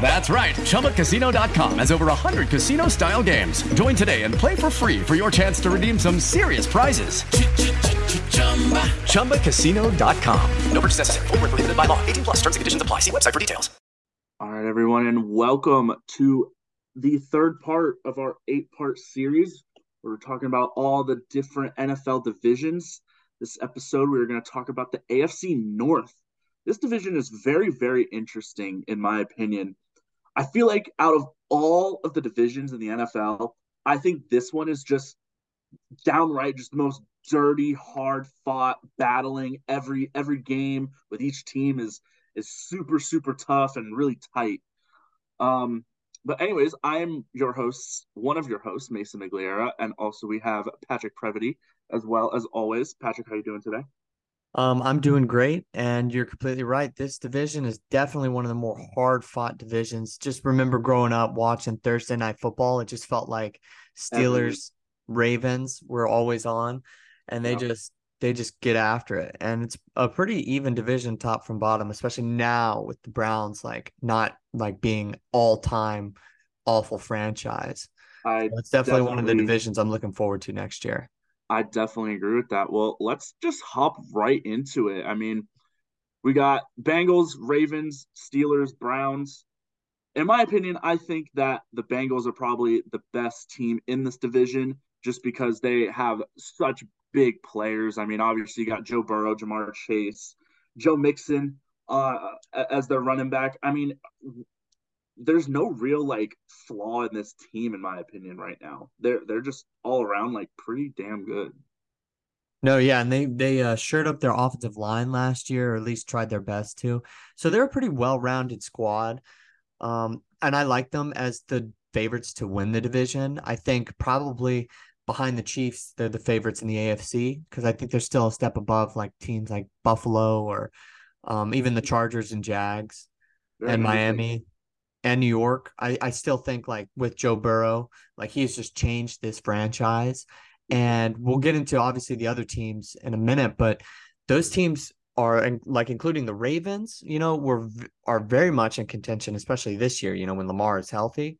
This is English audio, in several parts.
That's right. ChumbaCasino.com has over 100 casino style games. Join today and play for free for your chance to redeem some serious prizes. ChumbaCasino.com. No purchase necessary. Void were prohibited by law. 18 plus. Terms and conditions apply. See website for details. All right, everyone, and welcome to the third part of our eight part series. We're talking about all the different NFL divisions. This episode, we are going to talk about the AFC North. This division is very, very interesting, in my opinion. I feel like out of all of the divisions in the NFL, I think this one is just downright just the most dirty, hard fought, battling every every game with each team is is super super tough and really tight. Um, but anyways, I'm your host, one of your hosts, Mason Migliera, and also we have Patrick Previty as well as always. Patrick, how you doing today? Um, I'm doing great, and you're completely right. This division is definitely one of the more hard fought divisions. Just remember growing up watching Thursday night football, it just felt like Steelers, Ravens were always on, and they just they just get after it. And it's a pretty even division top from bottom, especially now with the Browns like not like being all time awful franchise. I It's definitely, one of the divisions I'm looking forward to next year. I definitely agree with that. Well, let's just hop right into it. I mean, we got Bengals, Ravens, Steelers, Browns. In my opinion, I think that the Bengals are probably the best team in this division just because they have such big players. I mean, obviously you got Joe Burrow, Ja'Marr Chase, Joe Mixon uh, as their running back. I mean, there's no real like flaw in this team in my opinion right now. They're they're just all around like pretty damn good. No, yeah, and they they uh, shored up their offensive line last year, or at least tried their best to. So they're a pretty well-rounded squad, um, and I like them as the favorites to win the division. I think probably behind the Chiefs, they're the favorites in the AFC because I think they're still a step above like teams like Buffalo or um, even the Chargers and Jags Very and. Miami and New York. I, I still think like with Joe Burrow, like he's just changed this franchise. And we'll get into obviously the other teams in a minute, but those teams are like including the Ravens, you know, were are very much in contention, especially this year, you know, when Lamar is healthy.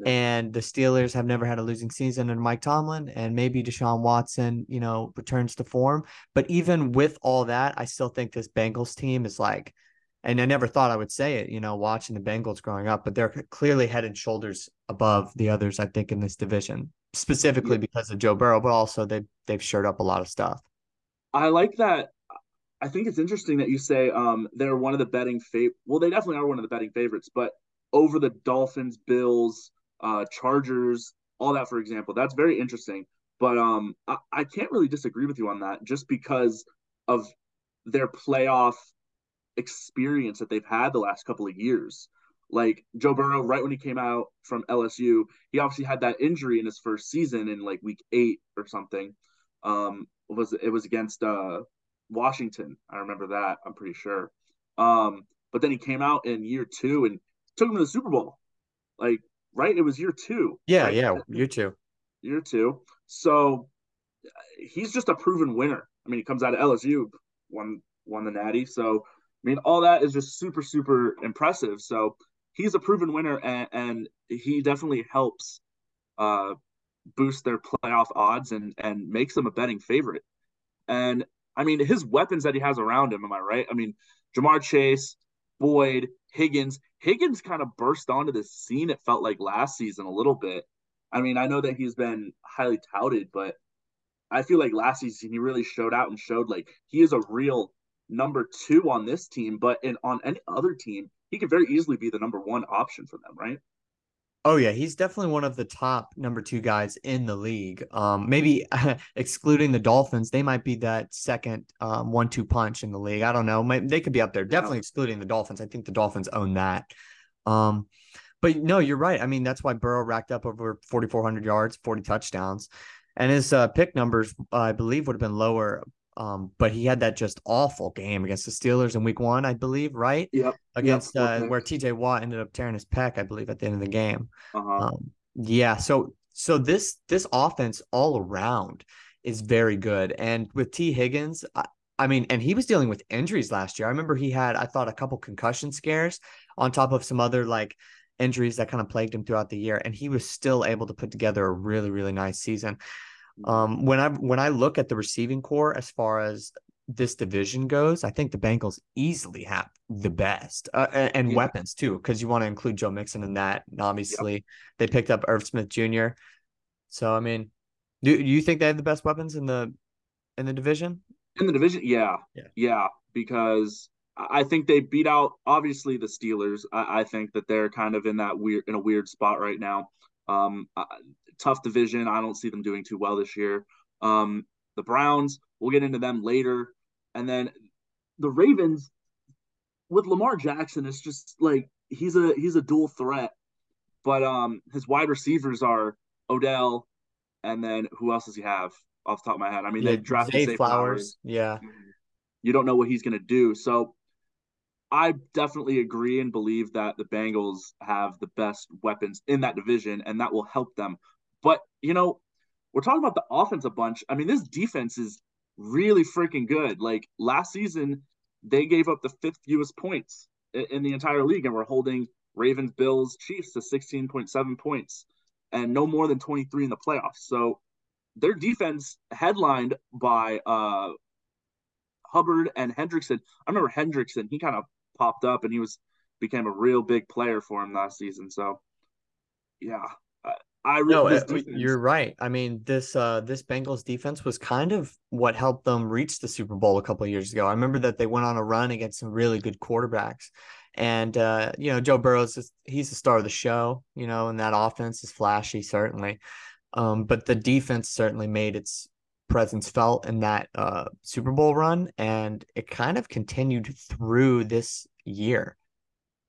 Yeah. And the Steelers have never had a losing season under Mike Tomlin, and maybe Deshaun Watson, you know, returns to form. But even with all that, I still think this Bengals team is like and I never thought I would say it, you know, watching the Bengals growing up, but they're clearly head and shoulders above the others, I think, in this division, specifically because of Joe Burrow, but also they've they've shored up a lot of stuff. I like that. I think it's interesting that you say um they're one of the betting fav. Well, they definitely are one of the betting favorites, but over the Dolphins, Bills, uh, Chargers, all that, for example, that's very interesting. But um, I, I can't really disagree with you on that, just because of their playoff experience that they've had the last couple of years. Like Joe Burrow, right when he came out from LSU, he obviously had that injury in his first season in like week eight or something. Um, it was it was against uh Washington. I remember that. I'm pretty sure. Um, but then he came out in year two and took him to the Super Bowl. Like, right? It was year two. Yeah, right? yeah, you too. year two. So he's just a proven winner. I mean, he comes out of LSU, won won the Natty. So mean, all that is just super, super impressive. So he's a proven winner, and, and he definitely helps uh, boost their playoff odds and and makes them a betting favorite. And I mean, his weapons that he has around him. Am I right? I mean, Ja'Marr Chase, Boyd, Higgins. Higgins kind of burst onto the scene. It felt like last season a little bit. I mean, I know that he's been highly touted, but I feel like last season he really showed out and showed like he is a real number two on this team, but in on any other team, he could very easily be the number one option for them, right? Oh yeah, he's definitely one of the top number two guys in the league. Um, maybe excluding the Dolphins, they might be that second um, one-two punch in the league. I don't know. They could be up there. Definitely yeah. excluding the Dolphins. I think the Dolphins own that. Um, but no, you're right. I mean, that's why Burrow racked up over 4,400 yards, 40 touchdowns, and his uh, pick numbers, uh, I believe, would have been lower um, but he had that just awful game against the Steelers in week one, I believe, right? Yep. Against yep. Uh, where TJ Watt ended up tearing his pec, I believe, at the end of the game. Uh-huh. Um, yeah. So so this this offense all around is very good. And with Tee Higgins, I, I mean, and he was dealing with injuries last year. I remember he had, I thought, a couple concussion scares on top of some other like injuries that kind of plagued him throughout the year. And he was still able to put together a really, really nice season. Um, when I when I look at the receiving corps as far as this division goes, I think the Bengals easily have the best uh, and, yeah. weapons too, because you want to include Joe Mixon in that. And obviously, yep. they picked up Irv Smith Jr. So I mean, do, do you think they have the best weapons in the in the division? In the division, yeah, yeah, yeah because I think they beat out obviously the Steelers. I, I, think that they're kind of in that weird in a weird spot right now. Um, tough division. I don't see them doing too well this year. Um, the Browns, we'll get into them later. And then the Ravens with Lamar Jackson, it's just like he's a he's a dual threat. But um his wide receivers are Odell, and then who else does he have off the top of my head? I mean, yeah, they drafted Zay, Flowers. Flowers. Yeah. You don't know what he's gonna do. So I definitely agree and believe that the Bengals have the best weapons in that division, and that will help them. But, you know, we're talking about the offense a bunch. I mean, this defense is really freaking good. Like last season, they gave up the fifth fewest points in the entire league, and we're holding Ravens, Bills, Chiefs to 16.7 points and no more than 23 in the playoffs. So their defense headlined by uh, Hubbard and Hendrickson. I remember Hendrickson, he kind of popped up and he was became a real big player for him last season. So yeah, I no, uh, you're right. I mean, this uh this Bengals defense was kind of what helped them reach the Super Bowl a couple of years ago. I remember that they went on a run against some really good quarterbacks. And uh, you know, Joe Burrow's just, he's the star of the show, you know, and that offense is flashy, certainly. Um, but the defense certainly made its presence felt in that uh Super Bowl run, and it kind of continued through this year.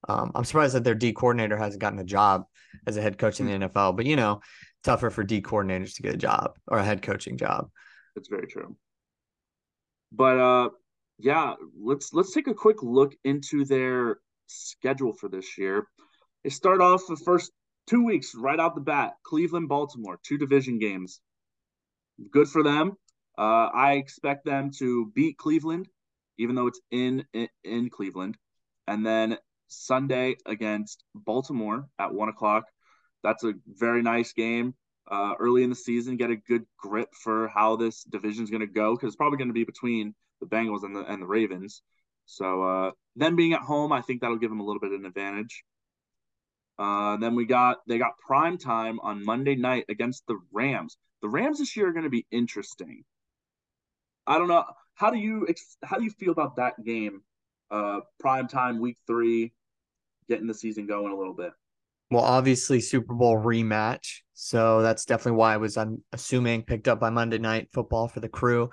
Um, I'm surprised that their D coordinator hasn't gotten a job as a head coach in the hmm. NFL, but you know, tougher for D coordinators to get a job or a head coaching job. That's very true. But uh yeah, let's let's take a quick look into their schedule for this year. They start off the first two weeks right out the bat. Cleveland, Baltimore, two division games. Good for them. Uh, I expect them to beat Cleveland, even though it's in, in in Cleveland, and then Sunday against Baltimore at one o'clock. That's a very nice game. Uh, early in the season, get a good grip for how this division is going to go because it's probably going to be between the Bengals and the and the Ravens. So uh, them being at home, I think that'll give them a little bit of an advantage. Uh, then we got they got prime time on Monday night against the Rams. The Rams this year are going to be interesting. I don't know how do you how do you feel about that game uh, prime time week three, getting the season going a little bit. Well, obviously Super Bowl rematch, so that's definitely why I was I'm assuming picked up by Monday Night Football for the crew.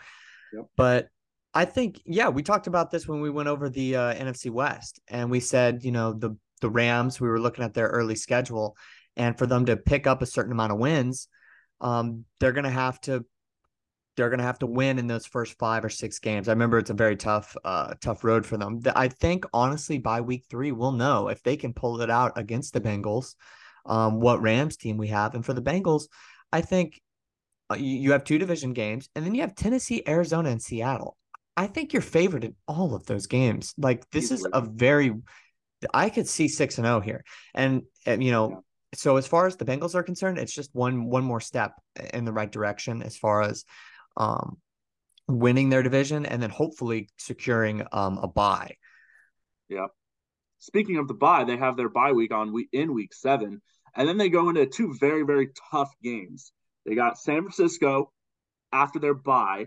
Yep. But I think yeah, we talked about this when we went over the uh, NFC West, and we said you know the the Rams. We were looking at their early schedule, and for them to pick up a certain amount of wins, um, they're going to have to they're going to have to win in those first five or six games. I remember it's a very tough, uh, tough road for them. I think honestly, by week three, we'll know if they can pull it out against the Bengals, um, what Rams team we have. And for the Bengals, I think uh, you, you have two division games, and then you have Tennessee, Arizona, and Seattle. I think you're favored in all of those games. Like this is a very I could see 6 and 0 here. And, and you know, Yeah. so as far as the Bengals are concerned, it's just one one more step in the right direction as far as um winning their division and then hopefully securing um a bye. Yeah. Speaking of the bye, they have their bye week on week in week seven, and then they go into two very very tough games. They got San Francisco after their bye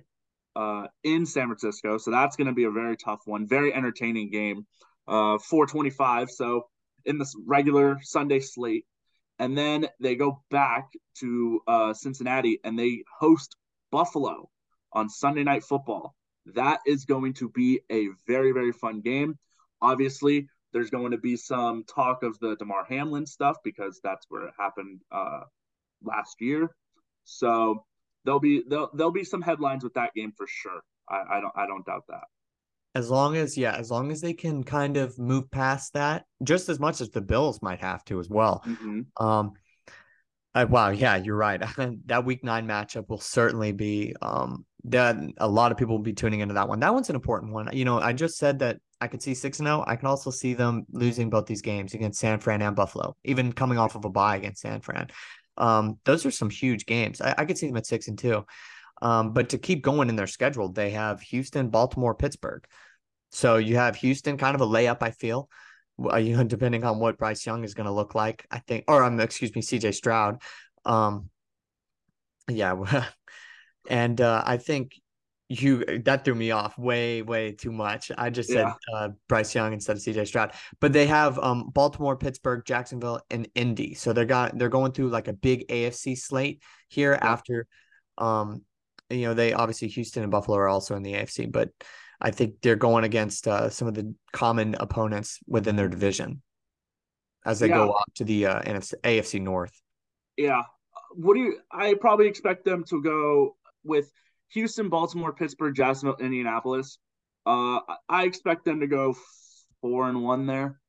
uh, in San Francisco, so that's going to be a very tough one, very entertaining game. Uh, 425, so in this regular Sunday slate, and then they go back to uh, Cincinnati and they host Buffalo on Sunday Night Football. That is going to be a very very fun game. Obviously, there's going to be some talk of the Damar Hamlin stuff because that's where it happened uh, last year. So there'll be there'll, there'll be some headlines with that game for sure. I, I don't I don't doubt that. As long as yeah, as long as they can kind of move past that just as much as the Bills might have to as well. Mm-hmm. Um, I, wow, yeah, you're right. that week nine matchup will certainly be um that a lot of people will be tuning into that one. That one's an important one. You know, I just said that I could see six and zero. I can also see them losing both these games against San Fran and Buffalo, even coming off of a bye against San Fran. Um, those are some huge games. I, I could see them at six and two. Um, but to keep going in their schedule, they have Houston, Baltimore, Pittsburgh. So you have Houston, kind of a layup. I feel, uh, you know, depending on what Bryce Young is going to look like. I think, or um, excuse me, C.J. Stroud. Um, yeah, and uh, I think you that threw me off way, way too much. I just said Yeah. uh, Bryce Young instead of C.J. Stroud, but they have um Baltimore, Pittsburgh, Jacksonville, and Indy. So they're got they're going through like a big AFC slate here after, um, you know, they obviously Houston and Buffalo are also in the AFC, but I think they're going against uh, some of the common opponents within their division as they go Yeah. up to the uh, NFC, AFC North. Yeah. What do you? I probably expect them to go with Houston, Baltimore, Pittsburgh, Jacksonville, Indianapolis. Uh, I- I expect them to go four and one there,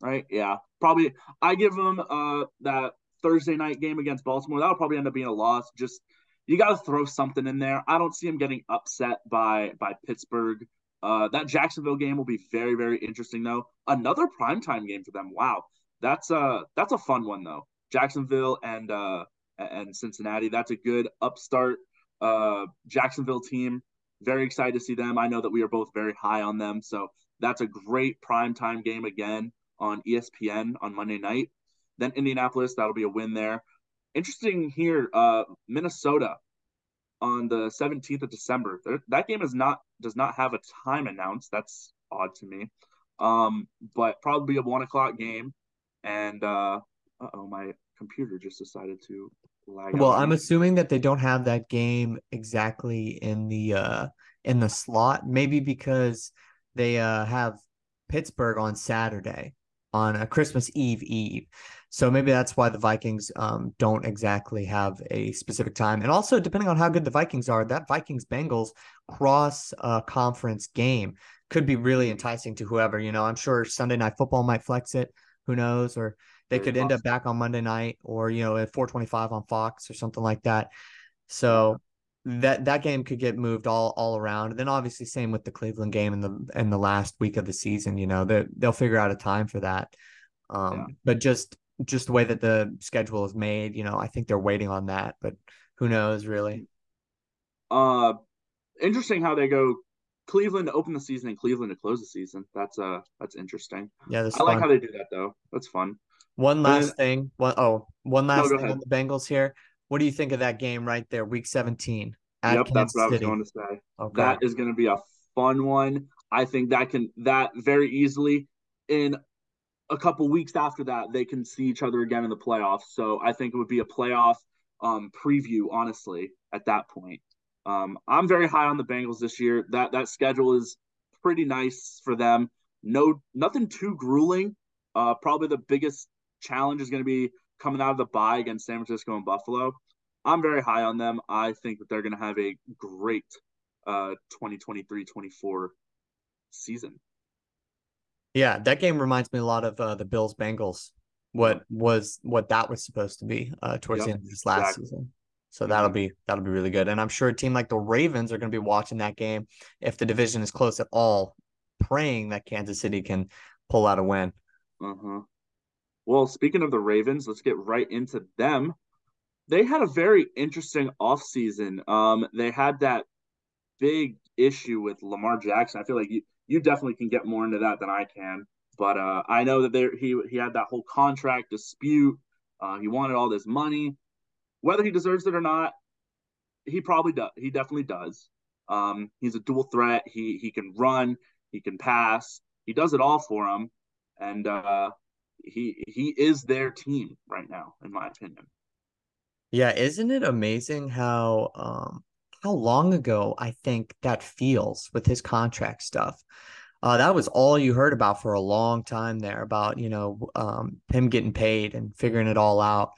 right? Yeah, probably. I give them uh that Thursday night game against Baltimore. That'll probably end up being a loss. Just you got to throw something in there. I don't see them getting upset by by Pittsburgh. Uh, that Jacksonville game will be very very interesting though. Another primetime game for them. Wow, that's uh that's a fun one though. Jacksonville and uh and Cincinnati. That's a good upstart uh Jacksonville team. Very excited to see them. I know that we are both very high on them, so that's a great primetime game again on ESPN on Monday night. Then Indianapolis, that'll be a win there. Interesting here, uh Minnesota on the 17th of December. That game is not does not have a time announced. That's odd to me. Um, but probably a one o'clock game. And uh oh, my computer just decided to lag. Well, on I'm assuming that they don't have that game exactly in the uh in the slot, maybe because they uh have Pittsburgh on Saturday on a Christmas Eve Eve. So maybe that's why the Vikings um don't exactly have a specific time. And also depending on how good the Vikings are, that Vikings Bengals cross uh conference game could be really enticing to whoever, you know. I'm sure Sunday night football might flex it, who knows, or they could end up back on Monday night or you know at 425 on Fox or something like that. So that that game could get moved all all around. And then obviously same with the Cleveland game in the in the last week of the season, you know, they they'll figure out a time for that. Um Yeah. but just just the way that the schedule is made, you know, I think they're waiting on that, but who knows really. Uh, interesting how they go Cleveland to open the season and Cleveland to close the season. That's uh that's interesting. Yeah, that's I like how they do that though. That's fun. One last thing. One oh, one last go thing on the Bengals here. What do you think of that game right there, week 17 at yep, Kansas that's what I was going to say. Okay. That is going to be a fun one. I think that can that very easily in a couple weeks after that they can see each other again in the playoffs. So I think it would be a playoff um, preview, honestly, at that point. Um, I'm very high on the Bengals this year. That that schedule is pretty nice for them. No, nothing too grueling. Uh, probably the biggest challenge is going to be coming out of the bye against San Francisco and Buffalo. I'm very high on them. I think that they're going to have a great uh 2023-24 season. Yeah, that game reminds me a lot of uh, the Bills Bengals. What was what that was supposed to be uh, towards the end of this last exactly. season. So that'll be that'll be really good. And I'm sure a team like the Ravens are going to be watching that game if the division is close at all, praying that Kansas City can pull out a win. Uh-huh. Well, speaking of the Ravens, let's get right into them. They had a very interesting offseason. Um, they had that big issue with Lamar Jackson. I feel like you, you definitely can get more into that than I can. But uh, I know that there he he had that whole contract dispute. Uh, he wanted all this money. Whether he deserves it or not, he probably does. He definitely does. Um, he's a dual threat. He he can run. He can pass. He does it all for him, and uh, he he is their team right now, in my opinion. Yeah, isn't it amazing how um how long ago I think that feels with his contract stuff. Uh, that was all you heard about for a long time there about you know um, him getting paid and figuring it all out.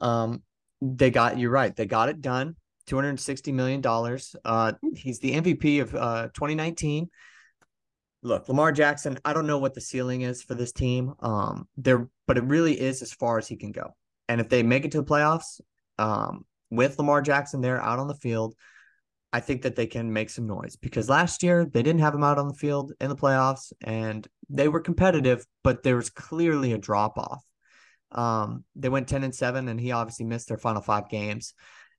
Um, they got you're right. They got it done. Two hundred sixty million dollars. Uh, he's the MVP of uh, 2019. Look, Lamar Jackson. I don't know what the ceiling is for this team. Um, there, but it really is as far as he can go. And if they make it to the playoffs, um, with Lamar Jackson there out on the field, I think that they can make some noise because last year they didn't have him out on the field in the playoffs and they were competitive, but there was clearly a drop off. Um, they went 10 and 7, and he obviously missed their final five games.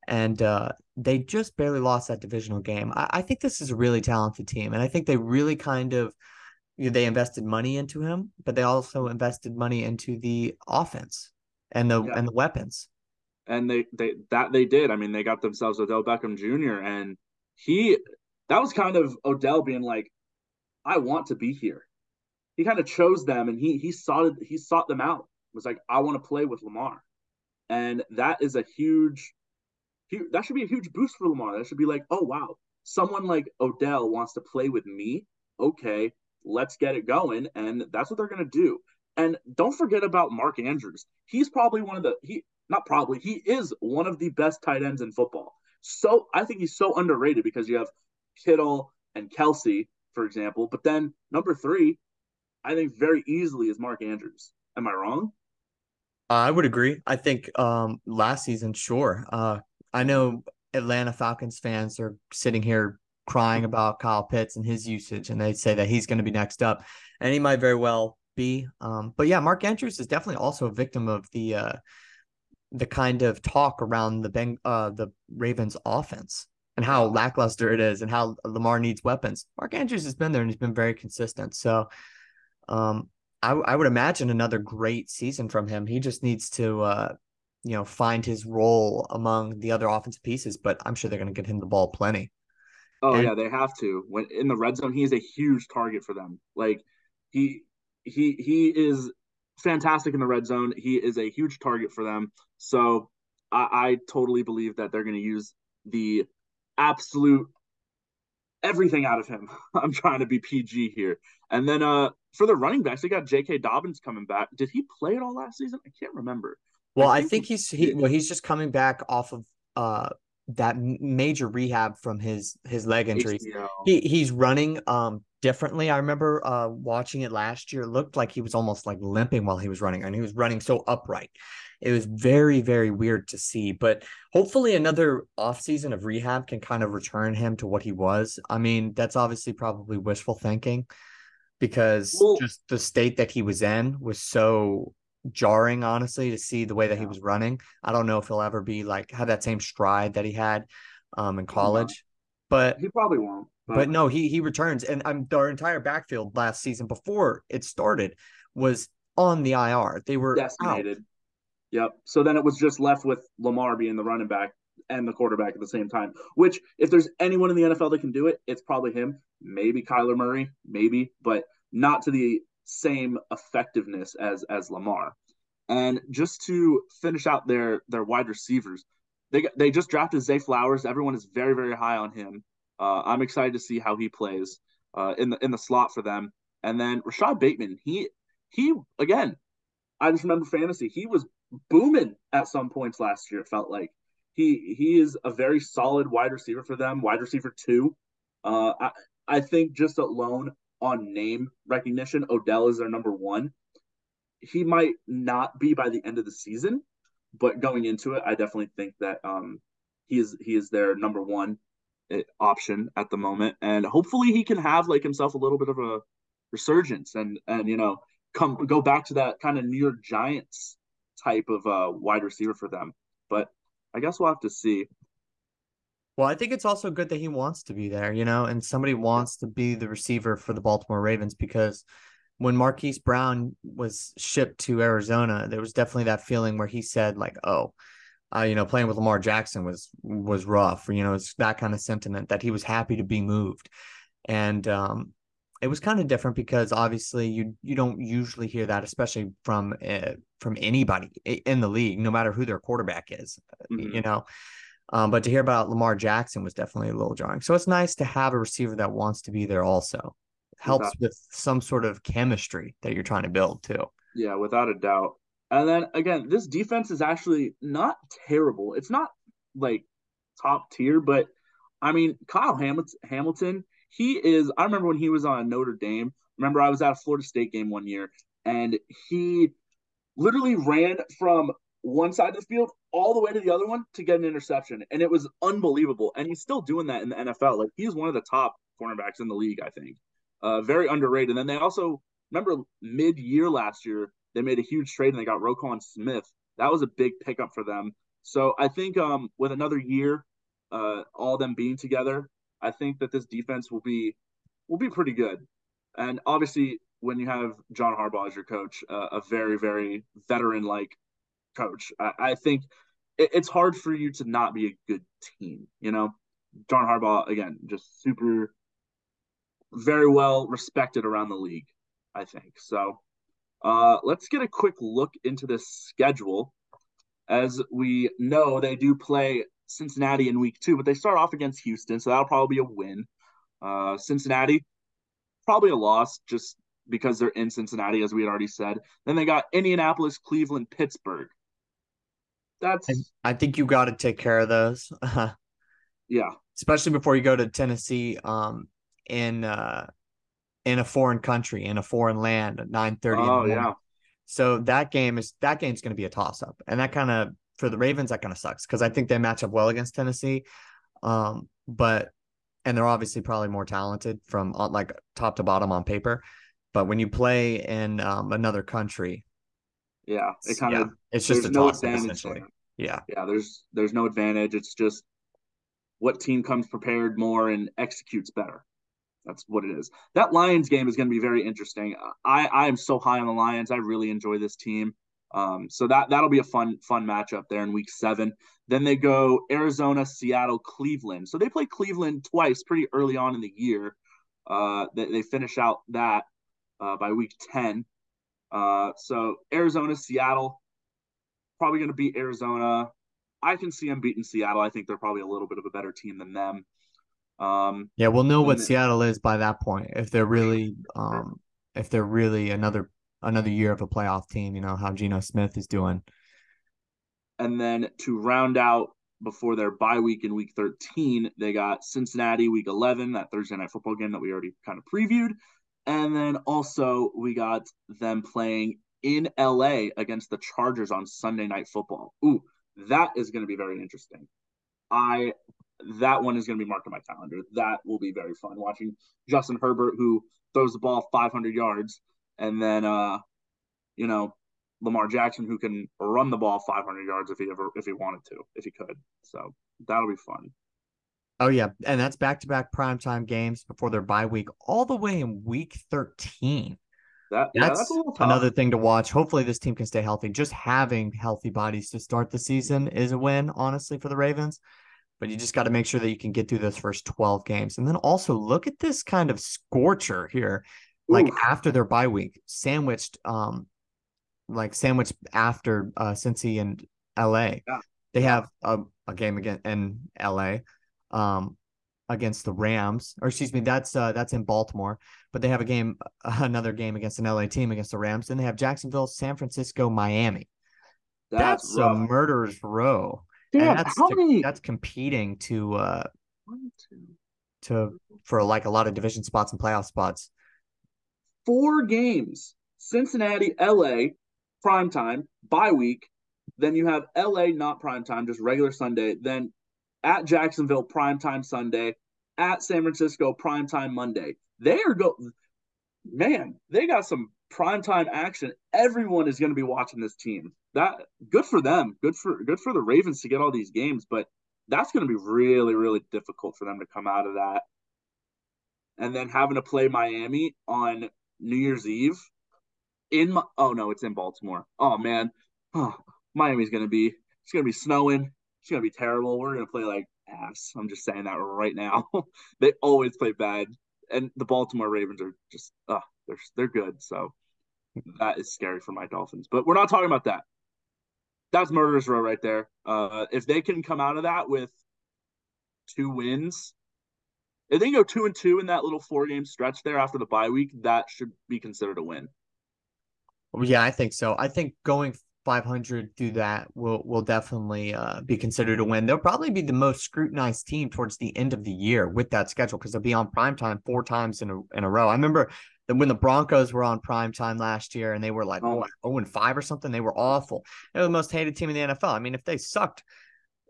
And uh, they just barely lost that divisional game. I, I think this is a really talented team. And I think they really kind of you know, they invested money into him, but they also invested money into the offense and the yeah. and the weapons and they they that they did. I mean, they got themselves Odell Beckham Jr. and he that was kind of Odell being like, I want to be here. He kind of chose them and he he sought he sought them out. It was like, I want to play with Lamar. And that is a huge, huge that should be a huge boost for Lamar. That should be like, oh wow, someone like Odell wants to play with me. Okay, let's get it going. And that's what they're gonna do. And don't forget about Mark Andrews. He's probably one of the he not probably, he is one of the best tight ends in football. So I think he's so underrated because you have Kittle and Kelsey, for example. But then number three, I think very easily is Mark Andrews. Am I wrong? I would agree. I think um, last season, sure. Uh, I know Atlanta Falcons fans are sitting here crying about Kyle Pitts and his usage, and they say that he's going to be next up, and he might very well be. Um, but yeah, Mark Andrews is definitely also a victim of the uh, the kind of talk around the Beng- uh the Ravens offense and how lackluster it is and how Lamar needs weapons. Mark Andrews has been there and he's been very consistent. So um I, I would imagine another great season from him. He just needs to uh you know find his role among the other offensive pieces, but I'm sure they're going to get him the ball plenty. Oh and, yeah, they have to. When in the red zone, he is a huge target for them. Like he he he is fantastic in the red zone. He is a huge target for them. So I, I totally believe that they're going to use the absolute everything out of him. I'm trying to be PG here. And then uh for the running backs, they got J.K. Dobbins coming back. Did he play at all last season? I can't remember. Well, I think, I think he's he well he's just coming back off of uh that major rehab from his his leg injury. He he's running um differently. I remember uh watching it last year. It looked like he was almost like limping while he was running, and he was running so upright. It was very, very weird to see. But hopefully another offseason of rehab can kind of return him to what he was. I mean, that's obviously probably wishful thinking because well, just the state that he was in was so jarring, honestly, to see the way that he was running. I don't know if he'll ever be like have that same stride that he had um in college. But he probably won't. But, but no, he he returns, and I'm our entire backfield last season before it started was on the IR. They were decimated. Out. Yep. So then it was just left with Lamar being the running back and the quarterback at the same time. Which, if there's anyone in the NFL that can do it, it's probably him. Maybe Kyler Murray, maybe, but not to the same effectiveness as as Lamar. And just to finish out their their wide receivers, they they just drafted Zay Flowers. Everyone is very very high on him. Uh, I'm excited to see how he plays uh, in the in the slot for them. And then Rashod Bateman, he he again, I just remember fantasy. He was booming at some points last year. It felt like he he is a very solid wide receiver for them, wide receiver two. Uh, I I think just alone on name recognition, Odell is their number one. He might not be by the end of the season, but going into it, I definitely think that um, he is he is their number one option at the moment, and hopefully he can have like himself a little bit of a resurgence and and you know come go back to that kind of New York Giants type of uh, wide receiver for them. But I guess we'll have to see. Well, I think it's also good that he wants to be there, you know, and somebody wants to be the receiver for the Baltimore Ravens because when Marquise Brown was shipped to Arizona, there was definitely that feeling where he said, like, oh, uh, you know, playing with Lamar Jackson was was rough. You know, it's that kind of sentiment that he was happy to be moved, and um, it was kind of different because obviously you you don't usually hear that, especially from uh, from anybody in the league, no matter who their quarterback is. Mm-hmm. You know, um, but to hear about Lamar Jackson was definitely a little jarring. So it's nice to have a receiver that wants to be there. Also, helps with some sort of chemistry that you're trying to build too. Yeah, without a doubt. And then again, this defense is actually not terrible. It's not like top tier, but I mean, Kyle Hamilton, he is. I remember when he was on Notre Dame. Remember, I was at a Florida State game one year, and he literally ran from one side of the field all the way to the other one to get an interception, and it was unbelievable. And he's still doing that in the NFL. Like he's one of the top cornerbacks in the league, I think. Uh, very underrated. And then they also remember mid-year last year they made a huge trade and they got Roquan Smith. That was a big pickup for them. So I think um, with another year, uh, all them being together, I think that this defense will be will be pretty good. And obviously, when you have John Harbaugh as your coach, uh, a very very veteran like coach, I, I think it, it's hard for you to not be a good team. You know, John Harbaugh again, just super, very well respected around the league. I think so. Uh, let's get a quick look into this schedule. As we know, they do play Cincinnati in week two, but they start off against Houston, so that'll probably be a win. Uh, Cincinnati, probably a loss just because they're in Cincinnati, as we had already said. Then they got Indianapolis, Cleveland, Pittsburgh. That's. I, I think you got to take care of those. yeah, especially before you go to Tennessee. Um, in uh, in a foreign country, in a foreign land at 9 30. Oh, yeah. So that game is that game's going to be a toss up. And that kind of, for the Ravens, that kind of sucks because I think they match up well against Tennessee. Um, but, and they're obviously probably more talented from uh, like top to bottom on paper. But when you play in um, another country, yeah, it kind of, yeah, it's just a no toss up essentially. Yeah. Yeah. There's, there's no advantage. It's just what team comes prepared more and executes better. That's what it is. That Lions game is going to be very interesting. I I am so high on the Lions. I really enjoy this team. Um, so that that'll be a fun fun matchup there in Week Seven. Then they go Arizona, Seattle, Cleveland. So they play Cleveland twice, pretty early on in the year. Uh, they, they finish out that uh, by Week Ten. Uh, so Arizona, Seattle, probably going to beat Arizona. I can see them beating Seattle. I think they're probably a little bit of a better team than them. Um, yeah, we'll know what Seattle is by that point. If they're really, um, if they're really another another year of a playoff team, you know how Geno Smith is doing. And then to round out before their bye week in week 13, they got Cincinnati week 11, that Thursday night football game that we already kind of previewed. And then also we got them playing in LA against the Chargers on Sunday night football. Ooh, that is going to be very interesting. I that one is going to be marked on my calendar. That will be very fun watching Justin Herbert, who throws the ball 500 yards, and then, uh, you know, Lamar Jackson, who can run the ball 500 yards if he ever if he wanted to, if he could. So that'll be fun. Oh yeah, and that's back to back primetime games before their bye week, all the way in week 13. That, that's, yeah, that's another thing to watch. Hopefully, this team can stay healthy. Just having healthy bodies to start the season is a win, honestly, for the Ravens but you just got to make sure that you can get through those first 12 games. And then also look at this kind of scorcher here, like after their bye week, sandwiched, um, like sandwiched after uh, Cincy and LA. Yeah. They have a, a game again in LA, um, against the Rams, or excuse me, that's uh, that's in Baltimore. But they have a game, another game against an LA team against the Rams. Then they have Jacksonville, San Francisco, Miami. That's, that's a murderer's row. Damn, that's how to, many? That's competing to uh One, two, to for like a lot of division spots and playoff spots. Four games: Cincinnati, LA, prime time, bye week. Then you have LA not prime time, just regular Sunday. Then at Jacksonville primetime Sunday, at San Francisco primetime Monday. They are go man, they got some primetime action. Everyone is going to be watching this team. That good for them. Good for good for the Ravens to get all these games, but that's going to be really really difficult for them to come out of that. And then having to play Miami on New Year's Eve in my, oh no, it's in Baltimore. Oh man. Oh, Miami's going to be it's going to be snowing. It's going to be terrible. We're going to play like ass. I'm just saying that right now. they always play bad and the Baltimore Ravens are just uh they're they're good. So that is scary for my Dolphins. But we're not talking about that. That's murderers row right there. Uh, if they can come out of that with two wins, if they go two and two in that little four game stretch there after the bye week, that should be considered a win. Yeah, I think so. I think going 500 through that will will definitely uh, be considered a win. They'll probably be the most scrutinized team towards the end of the year with that schedule because they'll be on prime time four times in a in a row. I remember that when the Broncos were on prime time last year and they were like oh. 0 and 5 or something, they were awful. They were the most hated team in the NFL. I mean, if they sucked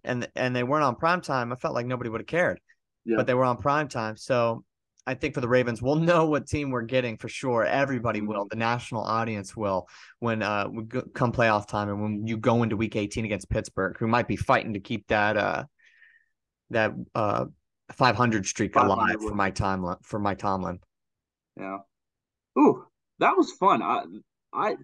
and and they weren't on prime time, I felt like nobody would have cared. Yeah. But they were on prime time. So I think for the Ravens, we'll know what team we're getting for sure. Everybody will. Mm-hmm. The national audience will when uh we go, come playoff time and when you go into Week 18 against Pittsburgh, who might be fighting to keep that uh that uh 500 streak 500 alive for my time for Mike Tomlin. Yeah. Ooh, that was fun. I I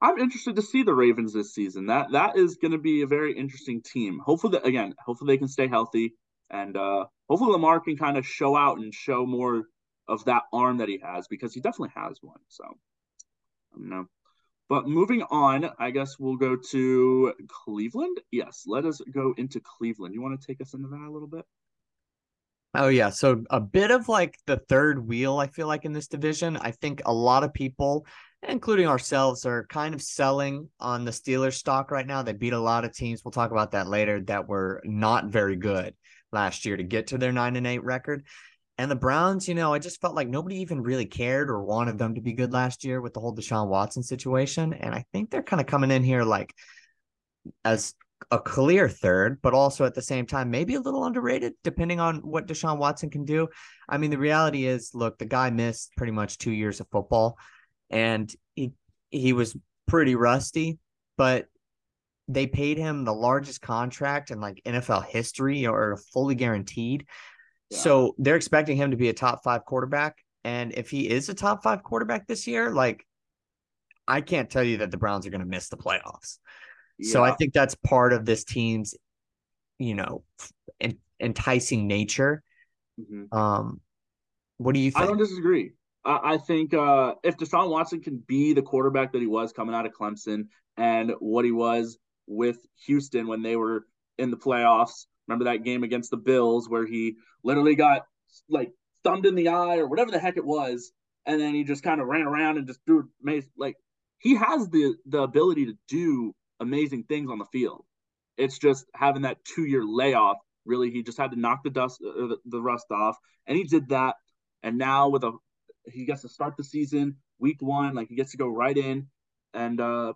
I'm interested to see the Ravens this season. That that is going to be a very interesting team. Hopefully, again, hopefully they can stay healthy and uh hopefully Lamar can kind of show out and show more of that arm that he has because he definitely has one. So I don't know. But moving on, I guess we'll go to Cleveland. Yes, let us go into Cleveland. You want to take us into that a little bit? Oh yeah, so a bit of like the third wheel I feel like in this division. I think a lot of people including ourselves are kind of selling on the Steelers stock right now. They beat a lot of teams. We'll talk about that later that were not very good last year to get to their 9 and 8 record. And the Browns, you know, I just felt like nobody even really cared or wanted them to be good last year with the whole Deshaun Watson situation. And I think they're kind of coming in here like as a clear third, but also at the same time, maybe a little underrated, depending on what Deshaun Watson can do. I mean, the reality is, look, the guy missed pretty much two years of football and he he was pretty rusty, but they paid him the largest contract in like NFL history or fully guaranteed. Yeah. So they're expecting him to be a top five quarterback. And if he is a top five quarterback this year, like I can't tell you that the Browns are going to miss the playoffs. Yeah. So I think that's part of this team's, you know, enticing nature. Mm-hmm. Um, what do you think? I don't disagree. I think uh, if Deshaun Watson can be the quarterback that he was coming out of Clemson and what he was with Houston when they were in the playoffs. Remember that game against the Bills where he literally got like thumbed in the eye or whatever the heck it was, and then he just kind of ran around and just threw like he has the the ability to do amazing things on the field. It's just having that two year layoff. Really, he just had to knock the dust uh, the, the rust off, and he did that. And now with a he gets to start the season week one, like he gets to go right in and uh,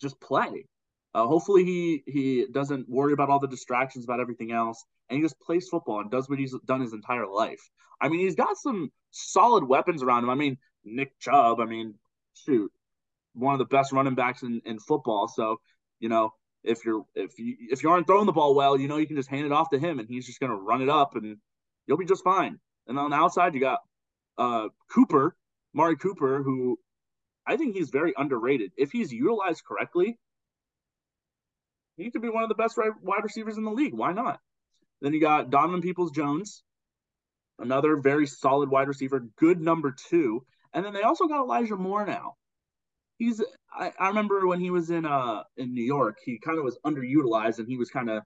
just play. Uh, hopefully he he doesn't worry about all the distractions about everything else, and he just plays football and does what he's done his entire life. I mean, he's got some solid weapons around him. I mean, Nick Chubb. I mean, shoot, one of the best running backs in, in football. So you know, if you're if you if you aren't throwing the ball well, you know you can just hand it off to him, and he's just gonna run it up, and you'll be just fine. And on the outside, you got uh, Cooper, Amari Cooper, who I think he's very underrated. If he's utilized correctly, he could be one of the best wide receivers in the league. Why not? Then you got Donovan Peoples Jones, another very solid wide receiver, good number two. And then they also got Elijah Moore now. He's I, I remember when he was in uh in New York, he kind of was underutilized and he was kind of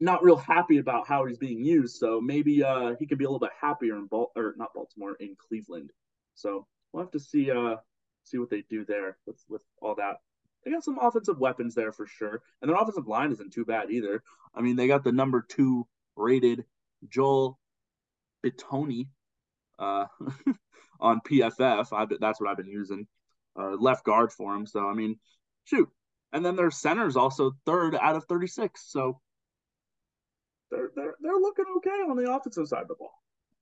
not real happy about how he's being used. So maybe uh he could be a little bit happier in Bal- or not Baltimore in Cleveland. So we'll have to see uh see what they do there with with all that they got some offensive weapons there for sure. And their offensive line isn't too bad either. I mean, they got the number two rated Joel Bitonio uh, on PFF. I, that's what I've been using. Uh, left guard for him. So, I mean, shoot. And then their center is also third out of 36. So they're they're they're looking okay on the offensive side of the ball.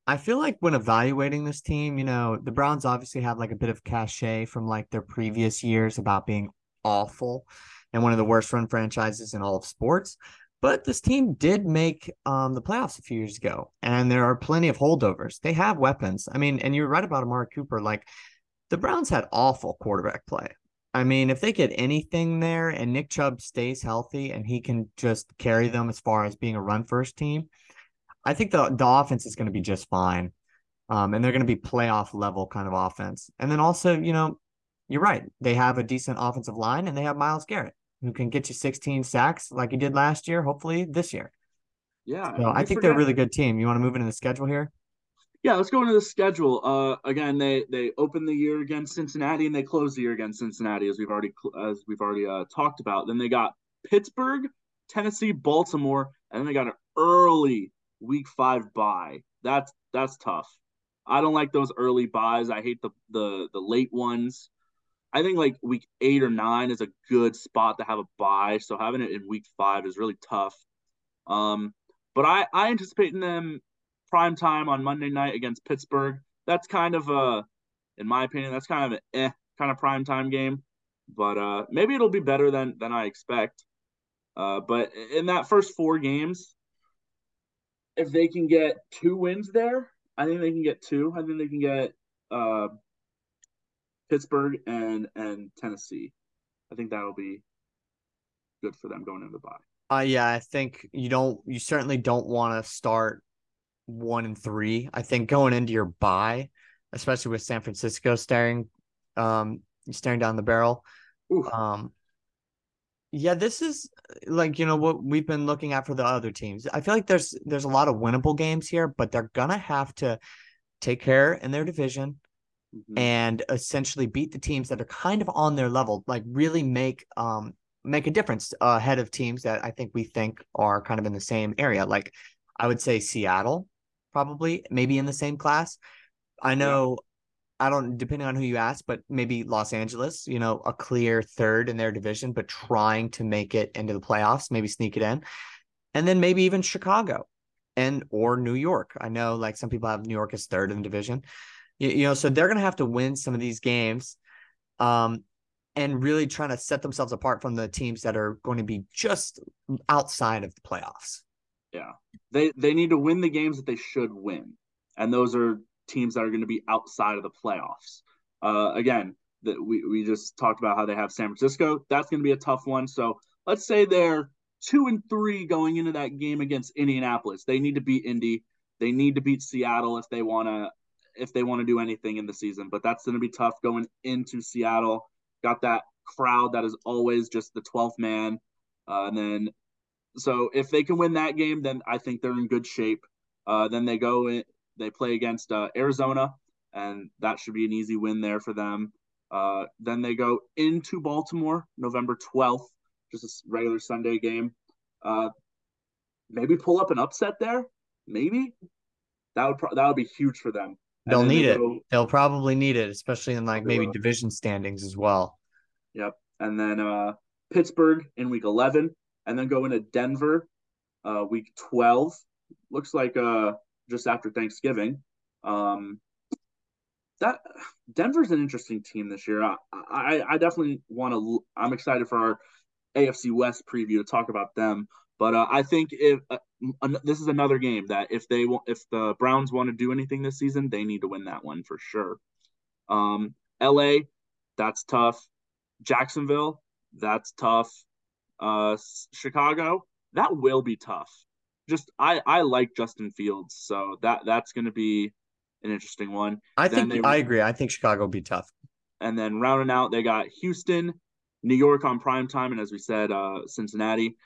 I feel like when evaluating this team, you know, the Browns obviously have like a bit of cachet from like their previous years about being awful and one of the worst run franchises in all of sports. But this team did make um, the playoffs a few years ago, and there are plenty of holdovers. They have weapons. I mean, and you're right about Amari Cooper. Like the Browns had awful quarterback play. I mean, if they get anything there and Nick Chubb stays healthy and he can just carry them as far as being a run first team, I think the the offense is going to be just fine. Um, and they're going to be playoff level kind of offense. And then also, you know, you're right. They have a decent offensive line and they have Myles Garrett who can get you 16 sacks like he did last year, hopefully this year. Yeah. So I think they're a really good team. You want to move into the schedule here? Yeah, let's go into the schedule. Uh, again, they they open the year against Cincinnati and they close the year against Cincinnati, as we've already as we've already uh, talked about. Then they got Pittsburgh, Tennessee, Baltimore, and then they got an early Week Five bye. That's that's tough. I don't like those early byes. I hate the the the late ones. I think like week eight or nine is a good spot to have a bye. So having it in week five is really tough. Um, but I I anticipate them prime time on Monday night against Pittsburgh. That's kind of a, in my opinion, that's kind of an eh kind of prime time game. But uh, maybe it'll be better than than I expect. Uh, but in that first four games, if they can get two wins there, I think they can get two. I think they can get uh, Pittsburgh and and Tennessee. I think that'll be good for them going into the bye. Uh yeah, I think you don't you certainly don't want to start one and three. I think going into your bye, especially with San Francisco staring um staring down the barrel. Um yeah, this is like you know what we've been looking at for the other teams. I feel like there's there's a lot of winnable games here, but they're gonna have to take care in their division Mhm. and essentially beat the teams that are kind of on their level, like really make um make a difference ahead of teams that I think we think are kind of in the same area. Like I would say Seattle, probably maybe in the same class. I know I don't depending on who you ask, but maybe Los Angeles, you know, a clear third in their division, but trying to make it into the playoffs, maybe sneak it in. And then maybe even Chicago and or New York. I know like some people have New York as third in the division. You, you know, so they're gonna have to win some of these games. Um and really trying to set themselves apart from the teams that are going to be just outside of the playoffs. Yeah. They they need to win the games that they should win. And those are teams that are going to be outside of the playoffs. Uh again, that we, we just talked about how they have San Francisco. That's going to be a tough one. So let's say they're two and three going into that game against Indianapolis. They need to beat Indy. They need to beat Seattle if they want to if they want to do anything in the season. But that's going to be tough going into Seattle. Got that crowd that is always just the 12th man. Uh, and then so if they can win that game, then I think they're in good shape. Uh, then they go in, they play against uh, Arizona, and that should be an easy win there for them. Uh, then they go into Baltimore November 12th, just a regular Sunday game. Uh, maybe pull up an upset there. Maybe that would pro- that would be huge for them. They'll they need it. go- They'll probably need it, especially in like maybe division standings as well. Yep. And then uh, Pittsburgh in week 11, and then go into Denver uh, week 12. Looks like uh, just after Thanksgiving. Um, that Denver's an interesting team this year. I I, I definitely want to. I'm excited for our AFC West preview to talk about them. But uh, I think if uh, an- this is another game that if they want, if the Browns want to do anything this season, they need to win that one for sure. Um, LA, that's tough. Jacksonville, that's tough. Uh, Chicago, that will be tough. Just I I like Justin Fields, so that that's going to be an interesting one. I Then think they- I agree. I think Chicago will be tough. And then rounding out, they got Houston, New York on prime time, and as we said, uh, Cincinnati.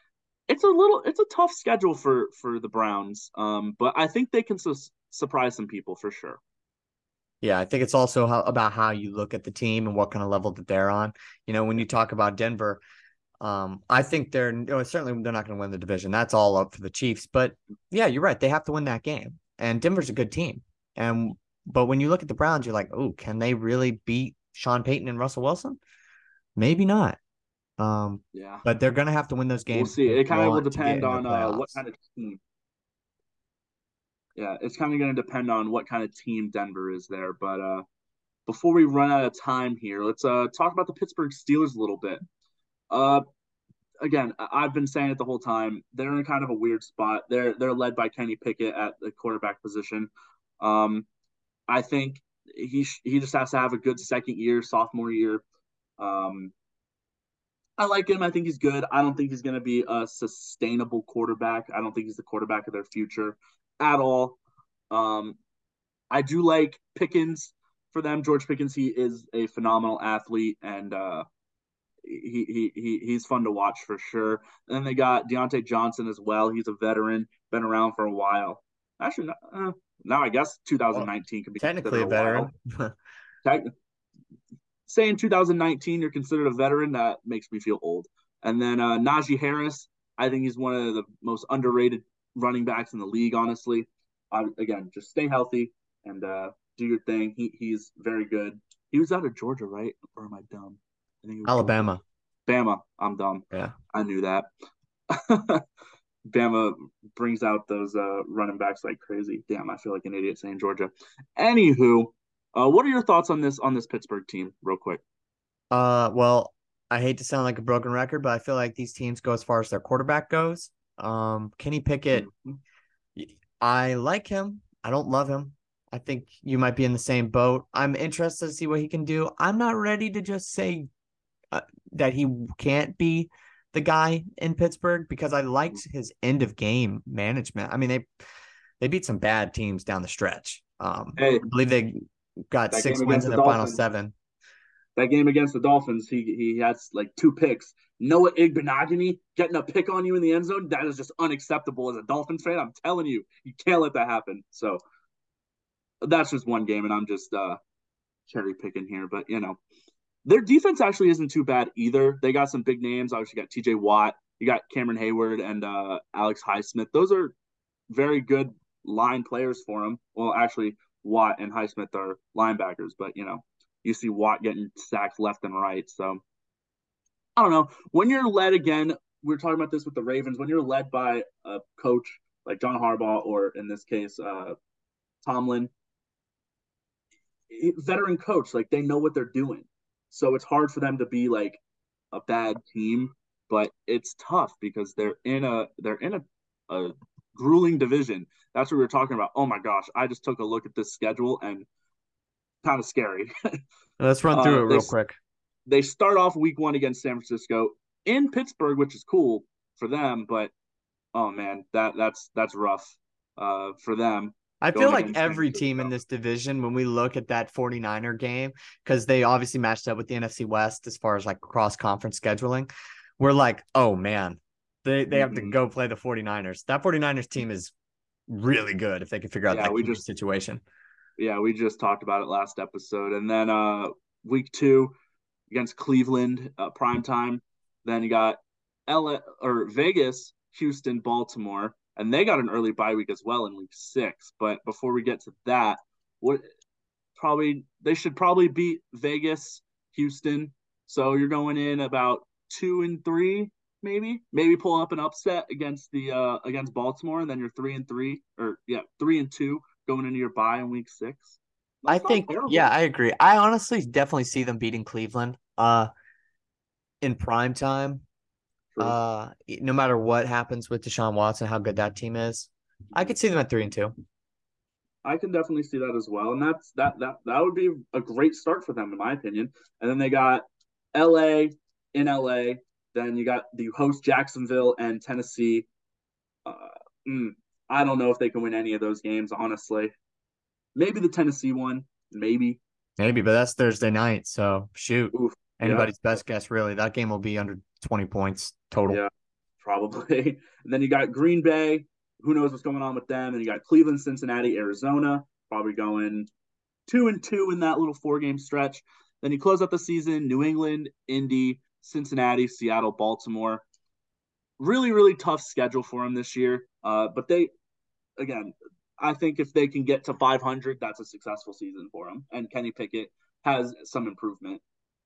It's a little, it's a tough schedule for for the Browns, um, but I think they can su- surprise some people for sure. Yeah, I think it's also how, about how you look at the team and what kind of level that they're on. You know, when you talk about Denver, um, I think they're no, certainly they're not going to win the division. That's all up for the Chiefs. But yeah, you're right. They have to win that game, and Denver's a good team. And but when you look at the Browns, you're like, oh, can they really beat Sean Payton and Russell Wilson? Maybe not. Um, Yeah, but they're going to have to win those games. we'll see. It kind of will want to get depend on uh, what kind of team yeah, it's kind of going to depend on what kind of team Denver is there. But uh, before we run out of time here, let's uh, talk about the Pittsburgh Steelers a little bit. Uh, again, I've been saying it the whole time. They're in kind of a weird spot. They're they're led by Kenny Pickett at the quarterback position. Um, I think he he just has to have a good second year, sophomore year. Um, I like him. I think he's good. I don't think he's going to be a sustainable quarterback. I don't think he's the quarterback of their future at all. Um, I do like Pickens for them. George Pickens, he is a phenomenal athlete, and uh, he, he he he's fun to watch for sure. And then they got Diontae Johnson as well. He's a veteran, been around for a while. Actually, uh, now I guess 2019 well, could be technically a veteran. Tech, saying 2019 you're considered a veteran that makes me feel old. And then uh, Najee Harris, I think he's one of the most underrated running backs in the league. Honestly, uh, again, just stay healthy and uh, do your thing. He he's very good. He was out of Georgia, right? Or am I dumb? I think Alabama. Bama. I'm dumb. Yeah, I knew that. Bama brings out those uh, running backs like crazy. Damn, I feel like an idiot saying Georgia. Anywho, uh, what are your thoughts on this on this Pittsburgh team, real quick? Uh, well, I hate to sound like a broken record, but I feel like these teams go as far as their quarterback goes. Um, Kenny Pickett, mm-hmm. I like him. I don't love him. I think you might be in the same boat. I'm interested to see what he can do. I'm not ready to just say uh, that he can't be the guy in Pittsburgh because I liked mm-hmm. his end of game management. I mean, they they beat some bad teams down the stretch. Um, hey, I believe they got six wins in the, the final seven. That game against the Dolphins, he he has like two picks. Noah Igbinoghene getting a pick on you in the end zone, that is just unacceptable as a Dolphins fan. I'm telling you, you can't let that happen. So that's just one game, and I'm just uh cherry picking here. But you know, their defense actually isn't too bad either. They got some big names. Obviously, got T.J. Watt, you got Cameron Heyward and uh Alex Highsmith. Those are very good line players for them. Well, actually, Watt and Highsmith are linebackers, but you know, you see Watt getting sacks left and right. So I don't know. When you're led again, we are talking about this with the Ravens. When you're led by a coach like John Harbaugh, or in this case, uh, Tomlin, veteran coach, like they know what they're doing. So it's hard for them to be like a bad team, but it's tough because they're in a they're in a, a grueling division. That's what we were talking about. Oh my gosh, I just took a look at this schedule and kind of scary. Let's run through uh, it real they, quick. They start off week one against San Francisco in Pittsburgh, which is cool for them, but oh man, that that's that's rough uh, for them. I feel like every team in this division, when we look at that 49er game, because they obviously matched up with the NFC West as far as like cross conference scheduling, we're like, oh man, they they have mm-hmm. to go play the 49ers. That 49ers team is really good if they can figure out yeah, that we just, situation. Yeah, we just talked about it last episode. And then uh week two against Cleveland, uh, prime time. Then you got LA or Vegas, Houston, Baltimore, and they got an early bye week as well in week six. But before we get to that, what probably they should probably beat Vegas, Houston. So you're going in about two and three maybe maybe pull up an upset against the uh against Baltimore, and then you're three and three, or yeah, three and two going into your bye in week six. That's I think terrible. yeah, I agree. I honestly definitely see them beating Cleveland uh in prime time. True. Uh no matter what happens with Deshaun Watson, how good that team is. I could see them at three and two. I can definitely see that as well. And that's that that that would be a great start for them in my opinion. And then they got LA in LA then you got the host Jacksonville and Tennessee. Uh, mm, I don't know if they can win any of those games, honestly. Maybe the Tennessee one, maybe. Maybe, but that's Thursday night, so shoot. Oof, Anybody's yeah. best guess, really. That game will be under 20 points total. Yeah, probably. and then you got Green Bay. Who knows what's going on with them? And you got Cleveland, Cincinnati, Arizona, probably going two and two in that little four game stretch. Then you close out the season, New England, Indy, Cincinnati, Seattle, Baltimore. Really, really tough schedule for them this year. Uh, but they, again, I think if they can get to 500, that's a successful season for them. And Kenny Pickett has some improvement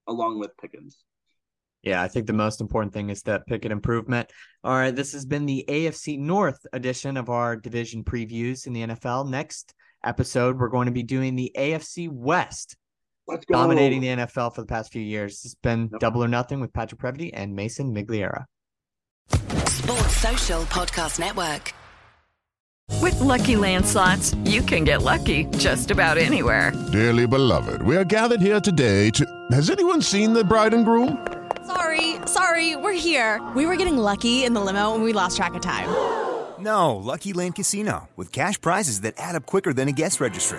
along with Pickens. Yeah, I think the most important thing is that Pickett improvement. All right, this has been the AFC North edition of our division previews in the NFL. Next episode, we're going to be doing the AFC West. Dominating the NFL for the past few years. It's been Yep. Double or Nothing with Patrick Previty and Mason Migliera. Sports Social Podcast Network. With Lucky Land slots, you can get lucky just about anywhere. Dearly beloved, we are gathered here today to. Has anyone seen the bride and groom? Sorry, sorry, we're here. We were getting lucky in the limo and we lost track of time. No, Lucky Land Casino, with cash prizes that add up quicker than a guest registry.